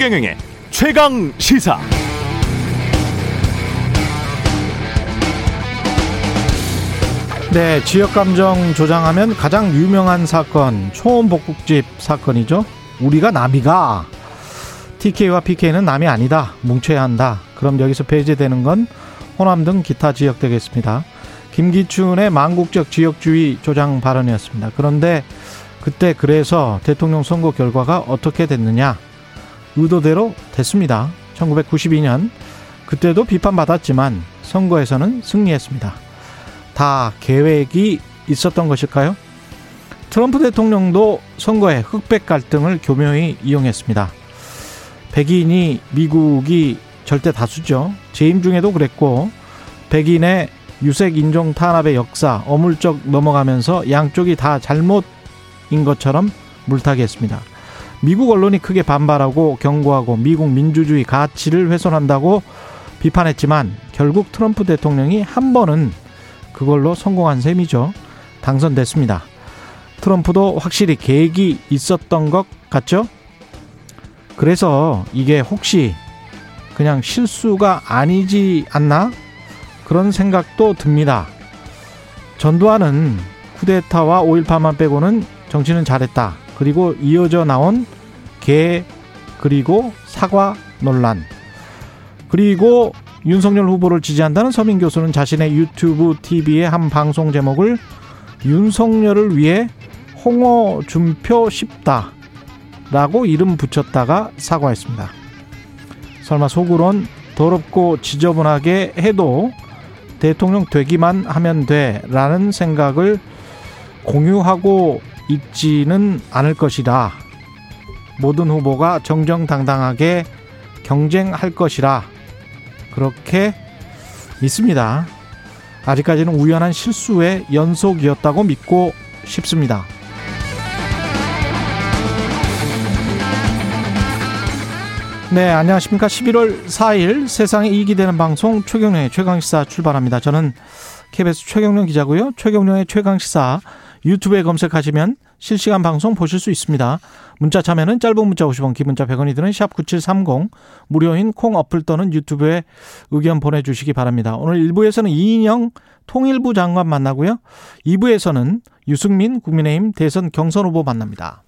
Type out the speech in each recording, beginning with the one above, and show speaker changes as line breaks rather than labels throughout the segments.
최경영의 최강 시사.
네, 지역 감정 조장하면 가장 유명한 사건 초원 복국집 사건이죠. 우리가 남이가 TK와 PK는 남이 아니다. 뭉쳐야 한다. 그럼 여기서 배제되는 건 호남 등 기타 지역 되겠습니다. 김기춘의 망국적 지역주의 조장 발언이었습니다. 그런데 그때 그래서 대통령 선거 결과가 어떻게 됐느냐? 의도대로 됐습니다. 1992년 그때도 비판받았지만 선거에서는 승리했습니다. 다 계획이 있었던 것일까요? 트럼프 대통령도 선거에 흑백 갈등을 교묘히 이용했습니다. 백인이 미국이 절대 다수죠. 재임 중에도 그랬고 백인의 유색 인종 탄압의 역사 어물쩍 넘어가면서 양쪽이 다 잘못인 것처럼 물타기했습니다. 미국 언론이 크게 반발하고 경고하고 미국 민주주의 가치를 훼손한다고 비판했지만 결국 트럼프 대통령이 한 번은 그걸로 성공한 셈이죠. 당선됐습니다. 트럼프도 확실히 계획이 있었던 것 같죠? 그래서 이게 혹시 그냥 실수가 아니지 않나? 그런 생각도 듭니다. 전두환은 쿠데타와 5.18만 빼고는 정치는 잘했다. 그리고 이어져 나온 개 그리고 사과 논란 그리고 윤석열 후보를 지지한다는 서민 교수는 자신의 유튜브 TV의 한 방송 제목을 윤석열을 위해 홍어 준표 싶다 라고 이름 붙였다가 사과했습니다. 설마 속으론 더럽고 지저분하게 해도 대통령 되기만 하면 돼 라는 생각을 공유하고 있지는 않을 것이다. 모든 후보가 정정당당하게 경쟁할 것이라 그렇게 믿습니다. 아직까지는 우연한 실수의 연속이었다고 믿고 싶습니다. 네, 안녕하십니까. 11월 4일 세상에 이익이 되는 방송 최경련의 최강시사 출발합니다. 저는 KBS 최경련 기자고요. 최경련의 최강시사 유튜브에 검색하시면 실시간 방송 보실 수 있습니다. 문자 참여는 짧은 문자 50원, 기본자 100원이 드는 샵 9730 무료인 콩 어플 또는 유튜브에 의견 보내 주시기 바랍니다. 오늘 1부에서는 이인영 통일부 장관 만나고요. 2부에서는 유승민 국민의힘 대선 경선 후보 만납니다.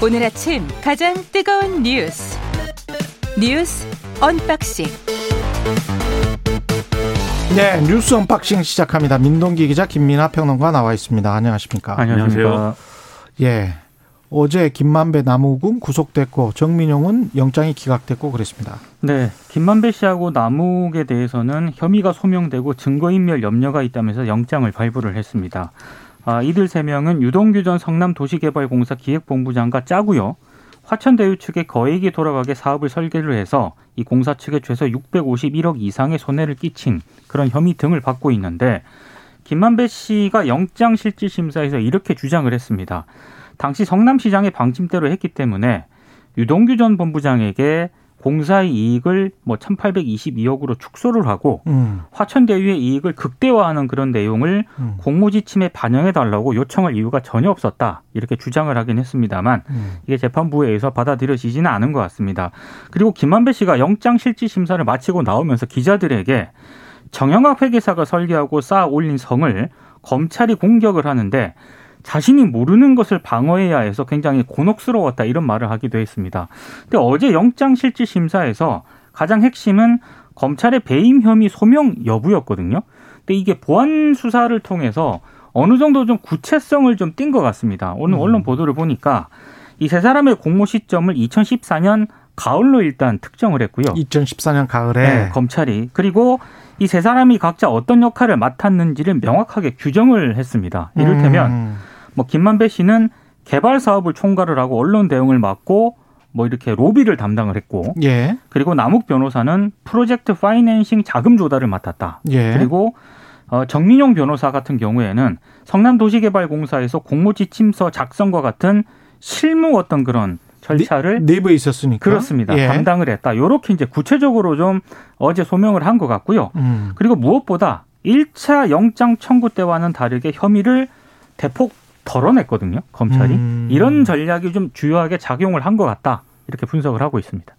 오늘 아침 가장 뜨거운 뉴스 뉴스 unboxing
네 뉴스 unboxing 시작합니다. 민동기 기자 김민아 평론가 나와 있습니다. 안녕하십니까?
안녕하세요.
예. 어제 김만배 남욱은 구속됐고 정민용은 영장이 기각됐고 그랬습니다.
네, 김만배 씨하고 남욱에 대해서는 혐의가 소명되고 증거인멸 염려가 있다면서 영장을 발부를 했습니다. 아, 이들 세 명은 유동규 전 성남도시개발공사 기획본부장과 짜고요. 화천대유 측에 거액이 돌아가게 사업을 설계를 해서 이 공사 측에 최소 651억 이상의 손해를 끼친 그런 혐의 등을 받고 있는데 김만배 씨가 영장실질심사에서 이렇게 주장을 했습니다. 당시 성남시장의 방침대로 했기 때문에 유동규 전 본부장에게 공사의 이익을 뭐 1,822억으로 축소를 하고 음. 화천대유의 이익을 극대화하는 그런 내용을 음. 공모지침에 반영해 달라고 요청할 이유가 전혀 없었다 이렇게 주장을 하긴 했습니다만 음. 이게 재판부에 의해서 받아들여지지는 않은 것 같습니다. 그리고 김만배 씨가 영장 실질 심사를 마치고 나오면서 기자들에게 정영학 회계사가 설계하고 쌓아 올린 성을 검찰이 공격을 하는데 자신이 모르는 것을 방어해야 해서 굉장히 곤혹스러웠다 이런 말을 하기도 했습니다. 근데 어제 영장실질심사에서 가장 핵심은 검찰의 배임 혐의 소명 여부였거든요. 근데 이게 보안 수사를 통해서 어느 정도 좀 구체성을 좀 띈 것 같습니다. 오늘 음. 언론 보도를 보니까 이 세 사람의 공모 시점을 2014년 가을로 일단 특정을 했고요.
2014년 가을에
네, 검찰이 그리고 이 세 사람이 각자 어떤 역할을 맡았는지를 명확하게 규정을 했습니다. 이를테면 음. 뭐 김만배 씨는 개발 사업을 총괄을 하고 언론 대응을 맡고 뭐 이렇게 로비를 담당을 했고 예. 그리고 남욱 변호사는 프로젝트 파이낸싱 자금 조달을 맡았다. 예. 그리고 어, 정민용 변호사 같은 경우에는 성남도시개발공사에서 공모지침서 작성과 같은 실무 어떤 그런 절차를
네, 내부에 있었으니까
그렇습니다. 예. 담당을 했다. 요렇게 이제 구체적으로 좀 어제 소명을 한 것 같고요. 음. 그리고 무엇보다 1차 영장 청구 때와는 다르게 혐의를 대폭 덜어냈거든요. 검찰이
음.
이런 전략이 좀 주요하게 작용을 한 것 같다 이렇게 분석을 하고 있습니다.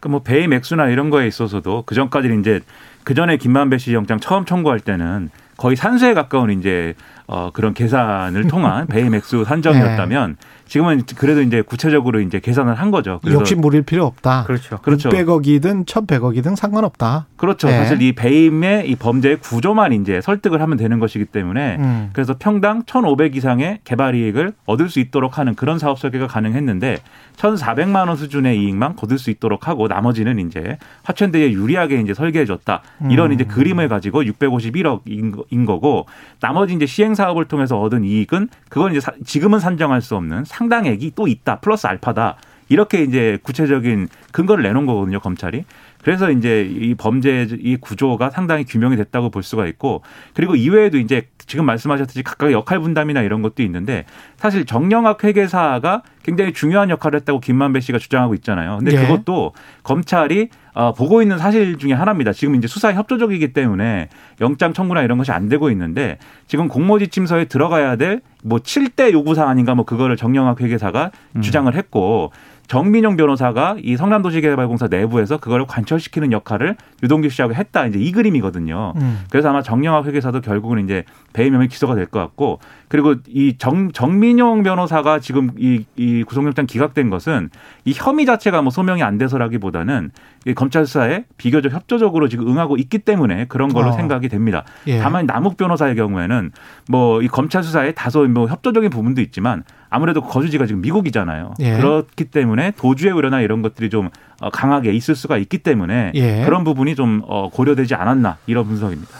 그뭐 배임 액수나 이런 거에 있어서도 그 전까지는 이제 그 전에 김만배 씨 영장 처음 청구할 때는 거의 산수에 가까운 이제 어 그런 계산을 통한 배임 액수 산정이었다면 지금은 그래도 이제 구체적으로 이제 계산을 한 거죠. 그래서
욕심 부릴 필요 없다.
그렇죠.
그렇죠.
600억이든 1,100억이든 상관없다.
그렇죠.
네.
사실 이 배임의 이 범죄의 구조만 이제 설득을 하면 되는 것이기 때문에
음.
그래서 평당 1,500 이상의 개발 이익을 얻을 수 있도록 하는 그런 사업 설계가 가능했는데 1,400만 원 수준의 이익만 거둘 수 있도록 하고 나머지는 이제 화천대에 유리하게 이제 설계해 줬다. 이런
음.
이제 그림을 가지고 651억인 거고 나머지 이제 시행 사 업을 통해서 얻은 이익은 그건 이제 사- 지금은 산정할 수 없는 상당액이 또 있다. 플러스 알파다. 이렇게 이제 구체적인 근거를 내놓은 거거든요, 검찰이. 그래서 이제 이 범죄 이 구조가 상당히 규명이 됐다고 볼 수가 있고 그리고 이외에도 이제 지금 말씀하셨듯이 각각의 역할 분담이나 이런 것도 있는데 사실 정영학 회계사가 굉장히 중요한 역할을 했다고 김만배 씨가 주장하고 있잖아요. 근데
예.
그것도 검찰이 어, 보고 있는 사실 중에 하나입니다. 지금 이제 수사에 협조적이기 때문에 영장 청구나 이런 것이 안 되고 있는데 지금 공모지침서에 들어가야 될 뭐 7대 요구 사안인가 뭐 그거를 정영학 회계사가 주장을 했고 정민용 변호사가 이 성남도시개발공사 내부에서 그걸 관철시키는 역할을 유동규 씨하고 했다. 이제 이 그림이거든요.
음.
그래서 아마 정영학 회계사도 결국은 이제 배임 혐의 기소가 될 것 같고 그리고 이 정, 정민용 변호사가 지금 이, 이 구속영장 기각된 것은 이 혐의 자체가 뭐 소명이 안 돼서라기보다는 이 검찰 수사에 비교적 협조적으로 지금 응하고 있기 때문에 그런 걸로
어.
생각이 됩니다.
예.
다만 남욱 변호사의 경우에는 뭐 이 검찰 수사에 다소 뭐 협조적인 부분도 있지만 아무래도 거주지가 지금 미국이잖아요.
예.
그렇기 때문에 도주의 우려나 이런 것들이 좀 어, 강하게 있을 수가 있기 때문에
예.
그런 부분이 좀 어, 고려되지 않았나 이런 분석입니다.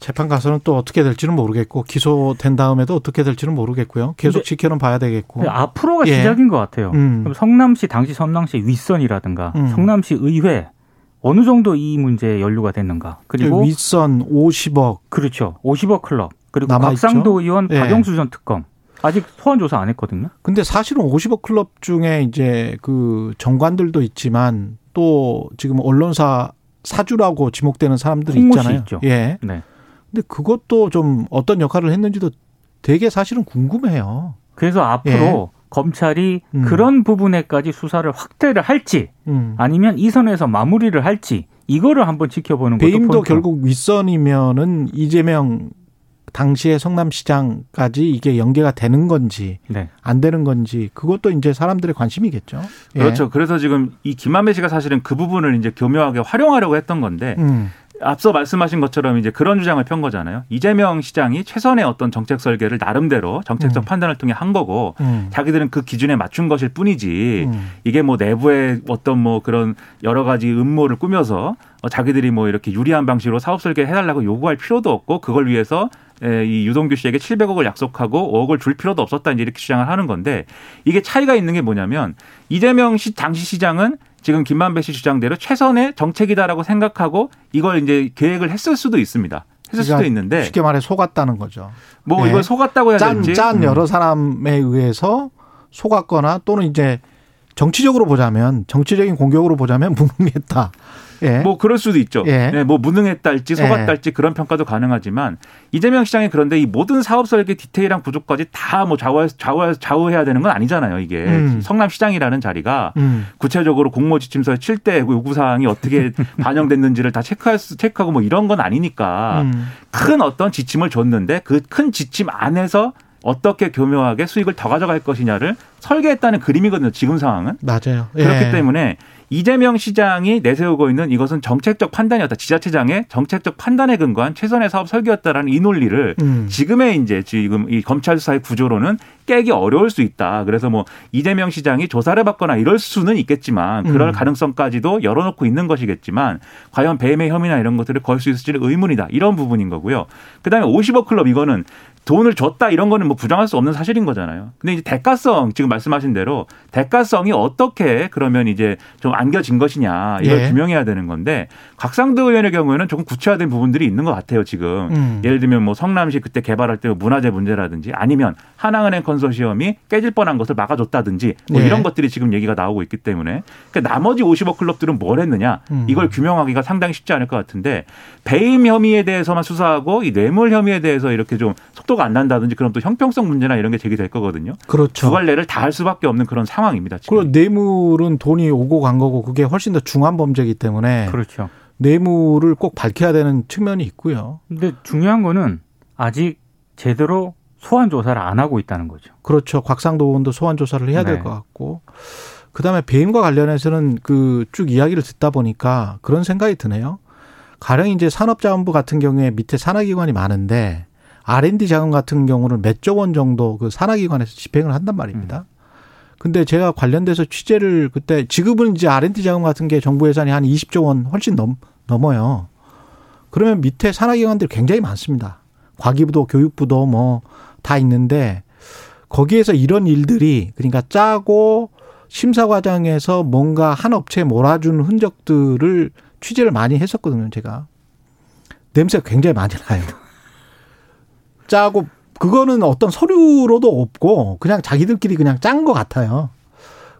재판 가서는 또 어떻게 될지는 모르겠고 기소된 다음에도 어떻게 될지는 모르겠고요. 계속 지켜는 봐야 되겠고.
앞으로가
예.
시작인 것 같아요.
음.
그럼 성남시 당시 성남시 윗선이라든가
음.
성남시 의회 어느 정도 이 문제에 연루가 됐는가 그리고
윗선 50억
그렇죠 50억 클럽 그리고? 곽상도 의원
예.
박영수 전 특검 아직 소환 조사 안 했거든요.
근데 사실은 50억 클럽 중에 이제 그 정관들도 있지만 또 지금 언론사 사주라고 지목되는 사람들이 있잖아요.
있죠.
예.
네.
근데 그것도 좀 어떤 역할을 했는지도 되게 사실은 궁금해요.
그래서 앞으로 검찰이
음.
그런 부분에까지 수사를 확대를 할지
음.
아니면 이 선에서 마무리를 할지 이거를 한번 지켜보는 것도
배임도
포인트.
결국 윗선이면은 이재명 당시의 성남시장까지 이게 연계가 되는 건지
네.
안 되는 건지 그것도 이제 사람들의 관심이겠죠. 예.
그렇죠. 그래서 지금 이 김만배 씨가 사실은 그 부분을 이제 교묘하게 활용하려고 했던 건데
음.
앞서 말씀하신 것처럼 이제 그런 주장을 편 거잖아요. 이재명 시장이 최선의 어떤 정책 설계를 나름대로 정책적
음.
판단을 통해 한 거고
음.
자기들은 그 기준에 맞춘 것일 뿐이지
음.
이게 뭐 내부에 어떤 뭐 그런 여러 가지 음모를 꾸며서 어, 자기들이 뭐 이렇게 유리한 방식으로 사업 설계 해달라고 요구할 필요도 없고 그걸 위해서 에, 이 유동규 씨에게 700억을 약속하고 5억을 줄 필요도 없었다 이제 이렇게 주장을 하는 건데 이게 차이가 있는 게 뭐냐면 이재명 시 당시 시장은 지금 김만배 씨 주장대로 최선의 정책이다라고 생각하고 이걸 이제 계획을 했을 수도 있습니다. 했을 수도
그러니까
있는데
쉽게 말해 속았다는 거죠.
뭐
예.
이걸 속았다고 해야
짠,
될지
짠
음.
여러 사람에 의해서 속았거나 또는 이제 정치적으로 보자면 정치적인 공격으로 보자면 무능했다. 예.
뭐 그럴 수도 있죠.
예.
네, 뭐 무능했달지 속았달지 그런 평가도 가능하지만 이재명 시장이 그런데 이 모든 사업 설계 디테일한 구조까지 다 뭐 좌우 좌우 좌우해야 되는 건 아니잖아요. 이게
음.
성남 시장이라는 자리가
음.
구체적으로 공모 지침서의 7대 요구 사항이 어떻게 반영됐는지를 다 체크할 수 체크하고 뭐 이런 건 아니니까
음.
큰 어떤 지침을 줬는데 그 큰 지침 안에서 어떻게 교묘하게 수익을 더 가져갈 것이냐를 설계했다는 그림이거든요. 지금 상황은.
맞아요.
그렇기
예.
때문에 이재명 시장이 내세우고 있는 이것은 정책적 판단이었다. 지자체장의 정책적 판단에 근거한 최선의 사업 설계였다라는 이 논리를
음.
지금의 이제 지금 이 검찰 수사의 구조로는 깨기 어려울 수 있다. 그래서 뭐 이재명 시장이 조사를 받거나 이럴 수는 있겠지만 그럴
음.
가능성까지도 열어놓고 있는 것이겠지만 과연 배임의 혐의나 이런 것들을 걸 수 있을지는 의문이다. 이런 부분인 거고요. 그다음에 50억 클럽 이거는 돈을 줬다 이런 거는 뭐 부정할 수 없는 사실인 거잖아요. 근데 이제 대가성 지금 말씀하신 대로 대가성이 어떻게 그러면 이제 좀 안겨진 것이냐 이걸
예.
규명해야 되는 건데 곽상도 의원의 경우에는 조금 구체화된 부분들이 있는 것 같아요 지금
음.
예를 들면 뭐 성남시 그때 개발할 때 문화재 문제라든지 아니면 하나은행 컨소시엄이 깨질 뻔한 것을 막아줬다든지 뭐
예.
이런 것들이 지금 얘기가 나오고 있기 때문에 그러니까 나머지 50억 클럽들은 뭘 했느냐
음.
이걸 규명하기가 상당히 쉽지 않을 것 같은데 배임 혐의에 대해서만 수사하고 이 뇌물 혐의에 대해서 이렇게 좀 속도가 안 난다든지 그럼 또 형평성 문제나 이런 게 제기될 거거든요.
그렇죠.
두 갈래를 다 할 수밖에 없는 그런 상황입니다. 지금.
그리고 뇌물은 돈이 오고 간 거고 그게 훨씬 더 중한 범죄이기 때문에
그렇죠.
뇌물을 꼭 밝혀야 되는 측면이 있고요.
근데 중요한 거는 아직 제대로 소환 조사를 안 하고 있다는 거죠.
그렇죠. 곽상도 의원도 소환 조사를 해야 될
네.
것 같고. 그다음에 배임과 관련해서는 그 쭉 이야기를 듣다 보니까 그런 생각이 드네요. 가령 이제 산업자원부 같은 경우에 밑에 산하기관이 많은데 R&D 자금 같은 경우는 몇조 원 정도 그 산하기관에서 집행을 한단 말입니다. 근데 제가 관련돼서 취재를 그때 지금은 이제 R&D 자금 같은 게 정부 예산이 한 20조 원 훨씬 넘, 넘어요. 그러면 밑에 산하기관들이 굉장히 많습니다. 과기부도 교육부도 뭐 다 있는데 거기에서 이런 일들이 그러니까 짜고 심사 과정에서 뭔가 한 업체에 몰아주는 흔적들을 취재를 많이 했었거든요, 제가. 냄새가 굉장히 많이 나요. 짜고 그거는 어떤 서류로도 없고 그냥 자기들끼리 그냥 짠 것 같아요.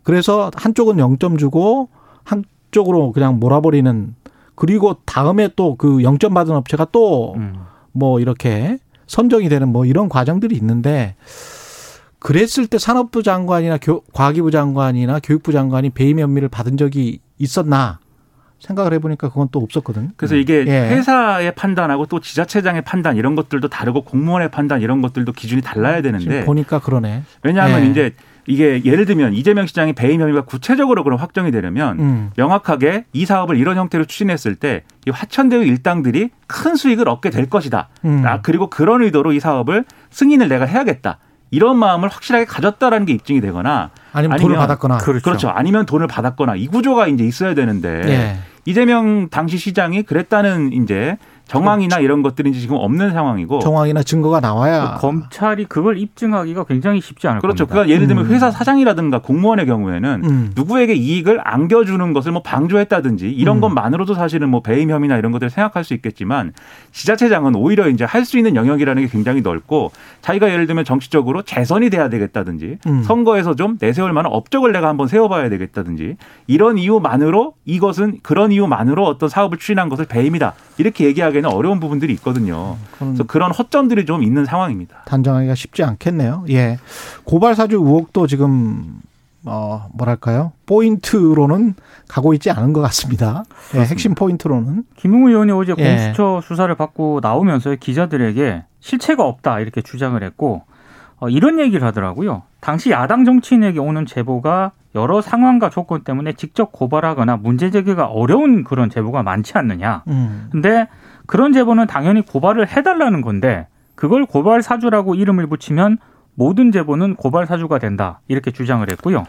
그래서 한쪽은 0점 주고 한쪽으로 그냥 몰아버리는 그리고 다음에 또 그 0점 받은 업체가 또
음.
뭐 이렇게 선정이 되는 뭐 이런 과정들이 있는데 그랬을 때 산업부 장관이나 교, 과기부 장관이나 교육부 장관이 배임 혐의를 받은 적이 있었나 생각을 해보니까 그건 또 없었거든요.
그래서 이게
예.
회사의 판단하고 또 지자체장의 판단 이런 것들도 다르고 공무원의 판단 이런 것들도 기준이 달라야 되는데
보니까 그러네.
왜냐하면
예.
이제 이게 예를 들면 이재명 시장의 배임 혐의가 구체적으로 그럼 확정이 되려면
음.
명확하게 이 사업을 이런 형태로 추진했을 때 이 화천대유 일당들이 큰 수익을 얻게 될 것이다.
음.
아, 그리고 그런 의도로 이 사업을 승인을 내가 해야겠다. 이런 마음을 확실하게 가졌다라는 게 입증이 되거나
아니면 돈을
아니면
받았거나.
그렇죠. 아니면 돈을 받았거나 이 구조가 이제 있어야 되는데
예.
이재명 당시 시장이 그랬다는 이제 정황이나 이런 것들이 지금 없는 상황이고
정황이나 증거가 나와야
그 검찰이 그걸 입증하기가 굉장히 쉽지 않을
그렇죠.
겁니다.
그러니까 예를 들면
음.
회사 사장이라든가 공무원의 경우에는
음.
누구에게 이익을 안겨주는 것을 뭐 방조했다든지 이런
음.
것만으로도 사실은 뭐 배임 혐의나 이런 것들을 생각할 수 있겠지만 지자체장은 오히려 이제 할 수 있는 영역이라는 게 굉장히 넓고 자기가 예를 들면 정치적으로 재선이 돼야 되겠다든지
음.
선거에서 좀 내세울 만한 업적을 내가 한번 세워봐야 되겠다든지 이런 이유만으로 이것은 그런 이유만으로 어떤 사업을 추진한 것을 배임이다 이렇게 얘기하 기에는 어려운 부분들이 있거든요. 그래서 그런 허점들이 좀 있는 상황입니다.
단정하기가 쉽지 않겠네요. 예. 고발 사주 의혹도 지금 어 뭐랄까요? 포인트로는 가고 있지 않은 것 같습니다. 예, 핵심 포인트로는
김웅 의원이 어제
예.
공수처 수사를 받고 나오면서 기자들에게 실체가 없다 이렇게 주장을 했고 어, 이런 얘기를 하더라고요. 당시 야당 정치인에게 오는 제보가 여러 상황과 조건 때문에 직접 고발하거나 문제 제기가 어려운 그런 제보가 많지 않느냐.
음.
근데 그런 제보는 당연히 고발을 해달라는 건데 그걸 고발 사주라고 이름을 붙이면 모든 제보는 고발 사주가 된다. 이렇게 주장을 했고요.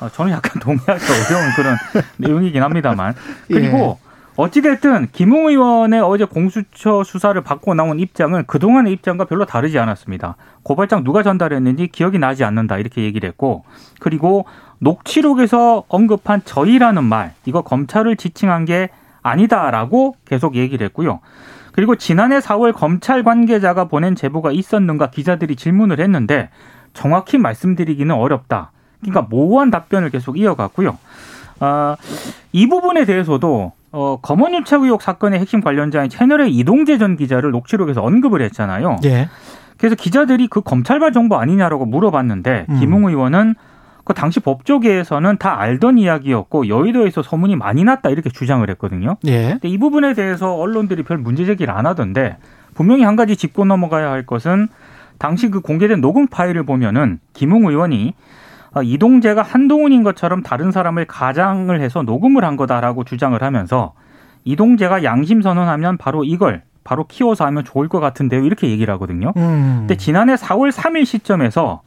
어, 저는 약간 동의하기 어려운 그런 내용이긴 합니다만. 그리고 어찌됐든 김웅 의원의 어제 공수처 수사를 받고 나온 입장은 그동안의 입장과 별로 다르지 않았습니다. 고발장 누가 전달했는지 기억이 나지 않는다. 이렇게 얘기를 했고 그리고 녹취록에서 언급한 저희라는 말 이거 검찰을 지칭한 게 아니다라고 계속 얘기를 했고요. 그리고 지난해 4월 검찰 관계자가 보낸 제보가 있었는가 기자들이 질문을 했는데 정확히 말씀드리기는 어렵다. 그러니까 모호한 답변을 계속 이어갔고요. 아, 이 부분에 대해서도 어, 검언유착 의혹 사건의 핵심 관련자인 채널의 이동재 전 기자를 녹취록에서 언급을 했잖아요.
예.
그래서 기자들이 그 검찰발 정보 아니냐라고 물어봤는데
음.
김웅 의원은 그 당시 법조계에서는 다 알던 이야기였고 여의도에서 소문이 많이 났다 이렇게 주장을 했거든요.
예.
근데 이 부분에 대해서 언론들이 별 문제 제기를 안 하던데 분명히 한 가지 짚고 넘어가야 할 것은 당시 그 공개된 녹음 파일을 보면은 김웅 의원이 아, 이동재가 한동훈인 것처럼 다른 사람을 가장을 해서 녹음을 한 거다라고 주장을 하면서 이동재가 양심 선언하면 바로 이걸 바로 키워서 하면 좋을 것 같은데요 이렇게 얘기를 하거든요.
음.
근데 지난해 4월 3일 시점에서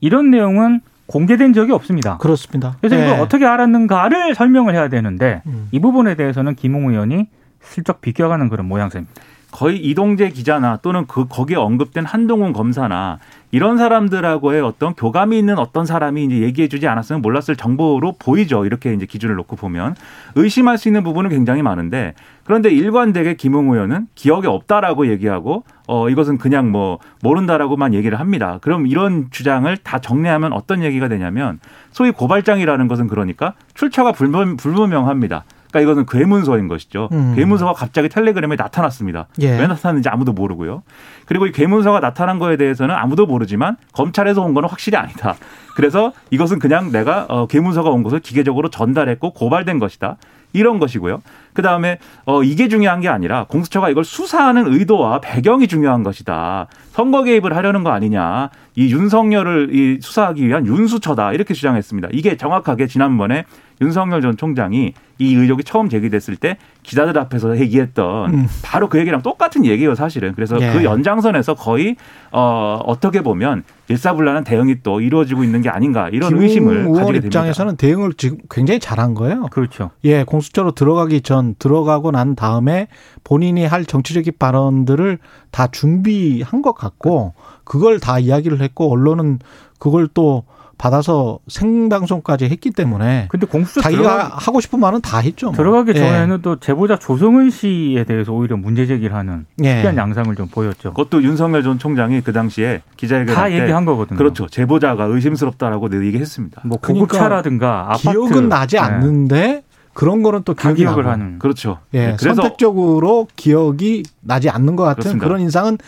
이런 내용은 공개된 적이 없습니다.
그렇습니다.
그래서
예.
이걸 어떻게 알았는가를 설명을 해야 되는데
음.
이 부분에 대해서는 김웅 의원이 슬쩍 비껴가는 그런 모양새입니다.
거의 이동재 기자나 또는 그 거기에 언급된 한동훈 검사나 이런 사람들하고의 어떤 교감이 있는 어떤 사람이 이제 얘기해주지 않았으면 몰랐을 정보로 보이죠. 이렇게 이제 기준을 놓고 보면 의심할 수 있는 부분은 굉장히 많은데 그런데 일관되게 김웅 의원은 기억에 없다라고 얘기하고 어 이것은 그냥 뭐 모른다라고만 얘기를 합니다. 그럼 이런 주장을 다 정리하면 어떤 얘기가 되냐면 소위 고발장이라는 것은 그러니까 출처가 불분, 불분명합니다. 그러니까 이것은 괴문서인 것이죠.
음.
괴문서가 갑자기 텔레그램에 나타났습니다.
예.
왜 나타났는지 아무도 모르고요. 그리고 이 괴문서가 나타난 거에 대해서는 아무도 모르지만 검찰에서 온 거는 확실히 아니다. 그래서 이것은 그냥 내가 어, 괴문서가 온 것을 기계적으로 전달했고 고발된 것이다. 이런 것이고요. 그 다음에 어 이게 중요한 게 아니라 공수처가 이걸 수사하는 의도와 배경이 중요한 것이다. 선거 개입을 하려는 거 아니냐. 이 윤석열을 이 수사하기 위한 윤수처다 이렇게 주장했습니다. 이게 정확하게 지난번에 윤석열 전 총장이 이 의혹이 처음 제기됐을 때 기자들 앞에서 얘기했던
음.
바로 그 얘기랑 똑같은 얘기예요, 사실은. 그래서
예.
그 연장선에서 거의 어 어떻게 보면 일사불란한 대응이 또 이루어지고 있는 게 아닌가 이런 의심을 가지게 됩니다.
입장에서는 대응을 지금 굉장히 잘한 거예요.
그렇죠.
예, 공수처로 들어가기 전 들어가고 난 다음에 본인이 할 정치적인 발언들을 다 준비한 것 같고 그걸 다 이야기를 했고 언론은 그걸 또 받아서 생방송까지 했기 때문에
근데 공수처
자기가
들어가,
하고 싶은 말은 다 했죠. 뭐.
들어가기
예.
전에는 또 제보자 조성은 씨에 대해서 오히려 문제 제기를 하는
예.
특이한 양상을 좀 보였죠.
그것도 윤석열 전 총장이 그 당시에 기자회견 다때
얘기한 거거든요.
그렇죠. 제보자가 의심스럽다라고 늘 얘기했습니다.
뭐
그러니까
고급차라든가 아파트
기억은 나지
네.
않는데 그런 거는
또다
기억이
기억을
나고.
하는.
그렇죠.
예,
그래서
선택적으로 기억이 나지 않는 것 같은
그렇습니다.
그런 인상은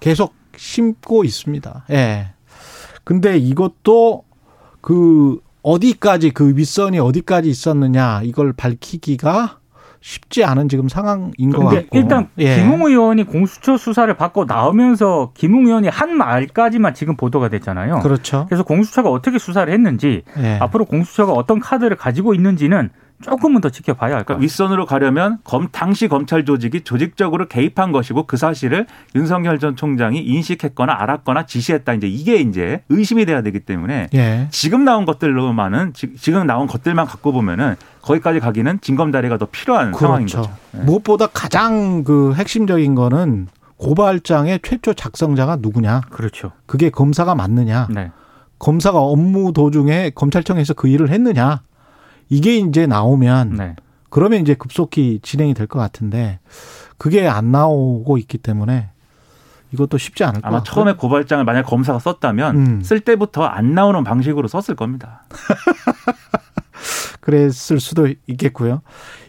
계속 심고 있습니다. 예. 근데 이것도 그 어디까지 그 윗선이 어디까지 있었느냐 이걸 밝히기가 쉽지 않은 지금 상황인 것 같고.
일단
예.
김웅 의원이 공수처 수사를 받고 나오면서 김웅 의원이 한 말까지만 지금 보도가 됐잖아요.
그렇죠.
그래서 공수처가 어떻게 수사를 했는지
예.
앞으로 공수처가 어떤 카드를 가지고 있는지는 조금은 더 지켜봐야 할것
그러니까. 윗선으로 가려면 검 당시 검찰 조직이 조직적으로 개입한 것이고 그 사실을 윤석열 전 총장이 인식했거나 알았거나 지시했다. 이제 이게 이제 의심이 돼야 되기 때문에
예.
지금 나온 것들로만은 지- 지금 나온 것들만 갖고 보면은 거기까지 가기는 진검다리가 더 필요한 상황인
그렇죠.
거죠. 네.
무엇보다 가장 그 핵심적인 거는 고발장의 최초 작성자가 누구냐.
그렇죠.
그게 검사가 맞느냐.
네.
검사가 업무 도중에 검찰청에서 그 일을 했느냐. 이게 이제 나오면
네.
그러면 이제 급속히 진행이 될 것 같은데 그게 안 나오고 있기 때문에 이것도 쉽지 않을 것
아마
같아요.
처음에 고발장을 만약 검사가 썼다면
음.
쓸 때부터 안 나오는 방식으로 썼을 겁니다.
그랬을 수도 있겠고요.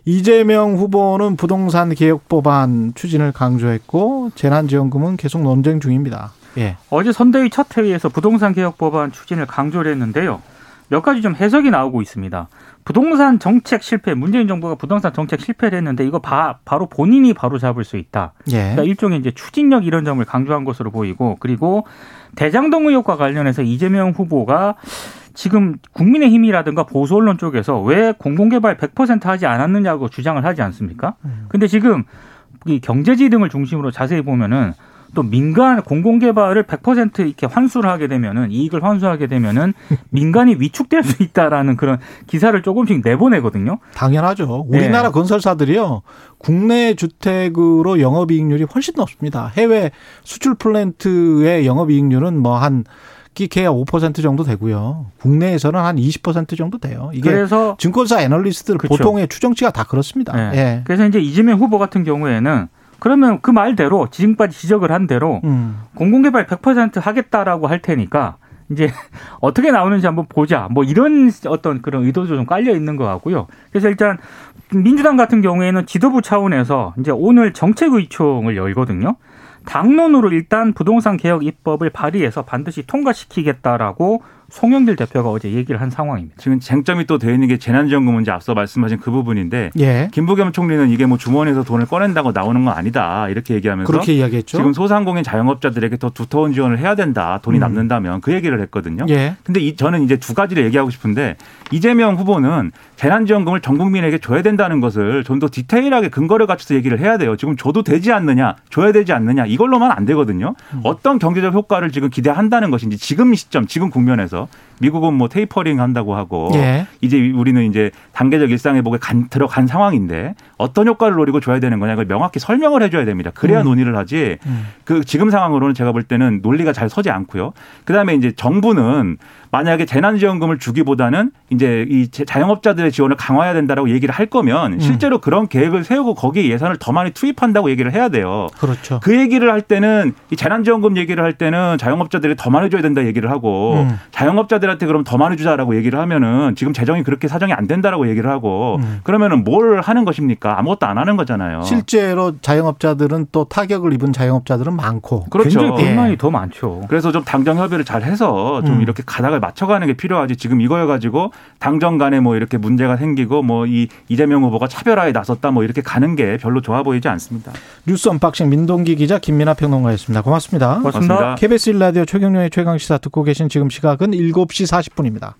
이재명 후보는 부동산 개혁 법안 추진을 강조했고 재난지원금은 계속 논쟁 중입니다. 예.
어제 선대위 첫 회의에서 부동산 개혁 법안 추진을 강조를 했는데요. 몇 가지 좀 해석이 나오고 있습니다. 부동산 정책 실패, 문재인 정부가 부동산 정책 실패를 했는데 이거 바, 로 본인이 바로 잡을 수 있다.
예.
그러니까 일종의 이제 추진력 이런 점을 강조한 것으로 보이고 그리고 대장동 의혹과 관련해서 이재명 후보가 지금 국민의힘이라든가 보수 언론 쪽에서 왜 공공개발 100% 하지 않았느냐고 주장을 하지 않습니까? 근데 지금 이 경제지 등을 중심으로 자세히 보면은 또 민간 공공 개발을 100% 이렇게 환수를 하게 되면은 이익을 환수하게 되면은 민간이 위축될 수 있다라는 그런 기사를 조금씩 내보내거든요.
당연하죠. 우리나라
네.
건설사들이요. 국내 주택으로 영업 이익률이 훨씬 높습니다. 해외 수출 플랜트의 영업 이익률은 뭐한 끼케야 5% 정도 되고요. 국내에서는 한 20% 정도 돼요. 이게
그래서
증권사 애널리스트들
그렇죠.
보통의 추정치가 다 그렇습니다.
네.
예.
그래서 이제 이재명 후보 같은 경우에는 그러면 그 말대로 지금까지 지적을 한 대로
음.
공공개발 100% 하겠다라고 할 테니까 이제 어떻게 나오는지 한번 보자. 뭐 이런 어떤 그런 의도도 좀 깔려 있는 것 같고요. 그래서 일단 민주당 같은 경우에는 지도부 차원에서 이제 오늘 정책의총을 열거든요. 당론으로 일단 부동산 개혁 입법을 발의해서 반드시 통과시키겠다라고 송영길 대표가 어제 얘기를 한 상황입니다.
지금 쟁점이 또돼 있는 게 재난지원금 문제 앞서 말씀하신 그 부분인데
예.
김부겸 총리는 이게 뭐 주머니에서 돈을 꺼낸다고 나오는 건 아니다 이렇게 얘기하면서
그렇게 이야기했죠.
지금 소상공인 자영업자들에게 더 두터운 지원을 해야 된다 돈이
음.
남는다면 그 얘기를 했거든요.
예.
근데 이, 저는 이제 두 가지를 얘기하고 싶은데 이재명 후보는 재난지원금을 전 국민에게 줘야 된다는 것을 좀 더 디테일하게 근거를 갖춰서 얘기를 해야 돼요. 지금 줘도 되지 않느냐, 줘야 되지 않느냐 이걸로만 안 되거든요.
음.
어떤 경제적 효과를 지금 기대한다는 것인지 지금 시점, 지금 국면에서 있고요. 미국은 뭐 테이퍼링 한다고 하고
예.
이제 우리는 이제 단계적 일상 회복에 간, 들어간 상황인데 어떤 효과를 노리고 줘야 되는 거냐 이걸 명확히 설명을 해줘야 됩니다. 그래야
음.
논의를 하지.
음.
그 지금 상황으로는 제가 볼 때는 논리가 잘 서지 않고요. 그다음에 이제 정부는 만약에 재난지원금을 주기보다는 이제 이 제- 자영업자들의 지원을 강화해야 된다라고 얘기를 할
음.
거면 실제로 그런 계획을 세우고 거기에 예산을 더 많이 투입한다고 얘기를 해야 돼요.
그렇죠.
그 얘기를 할 때는 이 재난지원금 얘기를 할 때는 자영업자들이 더 많이 줘야 된다 얘기를 하고
음.
자영업자들 한테 그럼 더 많이 주자라고 얘기를 하면은 지금 재정이 그렇게 사정이 안 된다라고 얘기를 하고
음.
그러면은 뭘 하는 것입니까? 아무것도 안 하는 거잖아요.
실제로 자영업자들은 또 타격을 입은 자영업자들은 많고.
그렇죠.
굉장히
예.
불만이 더 많죠.
그래서 좀 당정 협의를 잘 해서 좀
음.
이렇게 가닥을 맞춰가는 게 필요하지. 지금 이거여 가지고 당정 간에 뭐 이렇게 문제가 생기고 뭐 이 이재명 후보가 차별화에 나섰다 뭐 이렇게 가는 게 별로 좋아 보이지 않습니다.
뉴스 unboxing 민동기 기자 김민아 평론가였습니다. 고맙습니다.
고맙습니다.
고맙습니다.
KBS 1라디오 최경영의 최강시사 듣고 계신 지금 시각은 7시 40분입니다.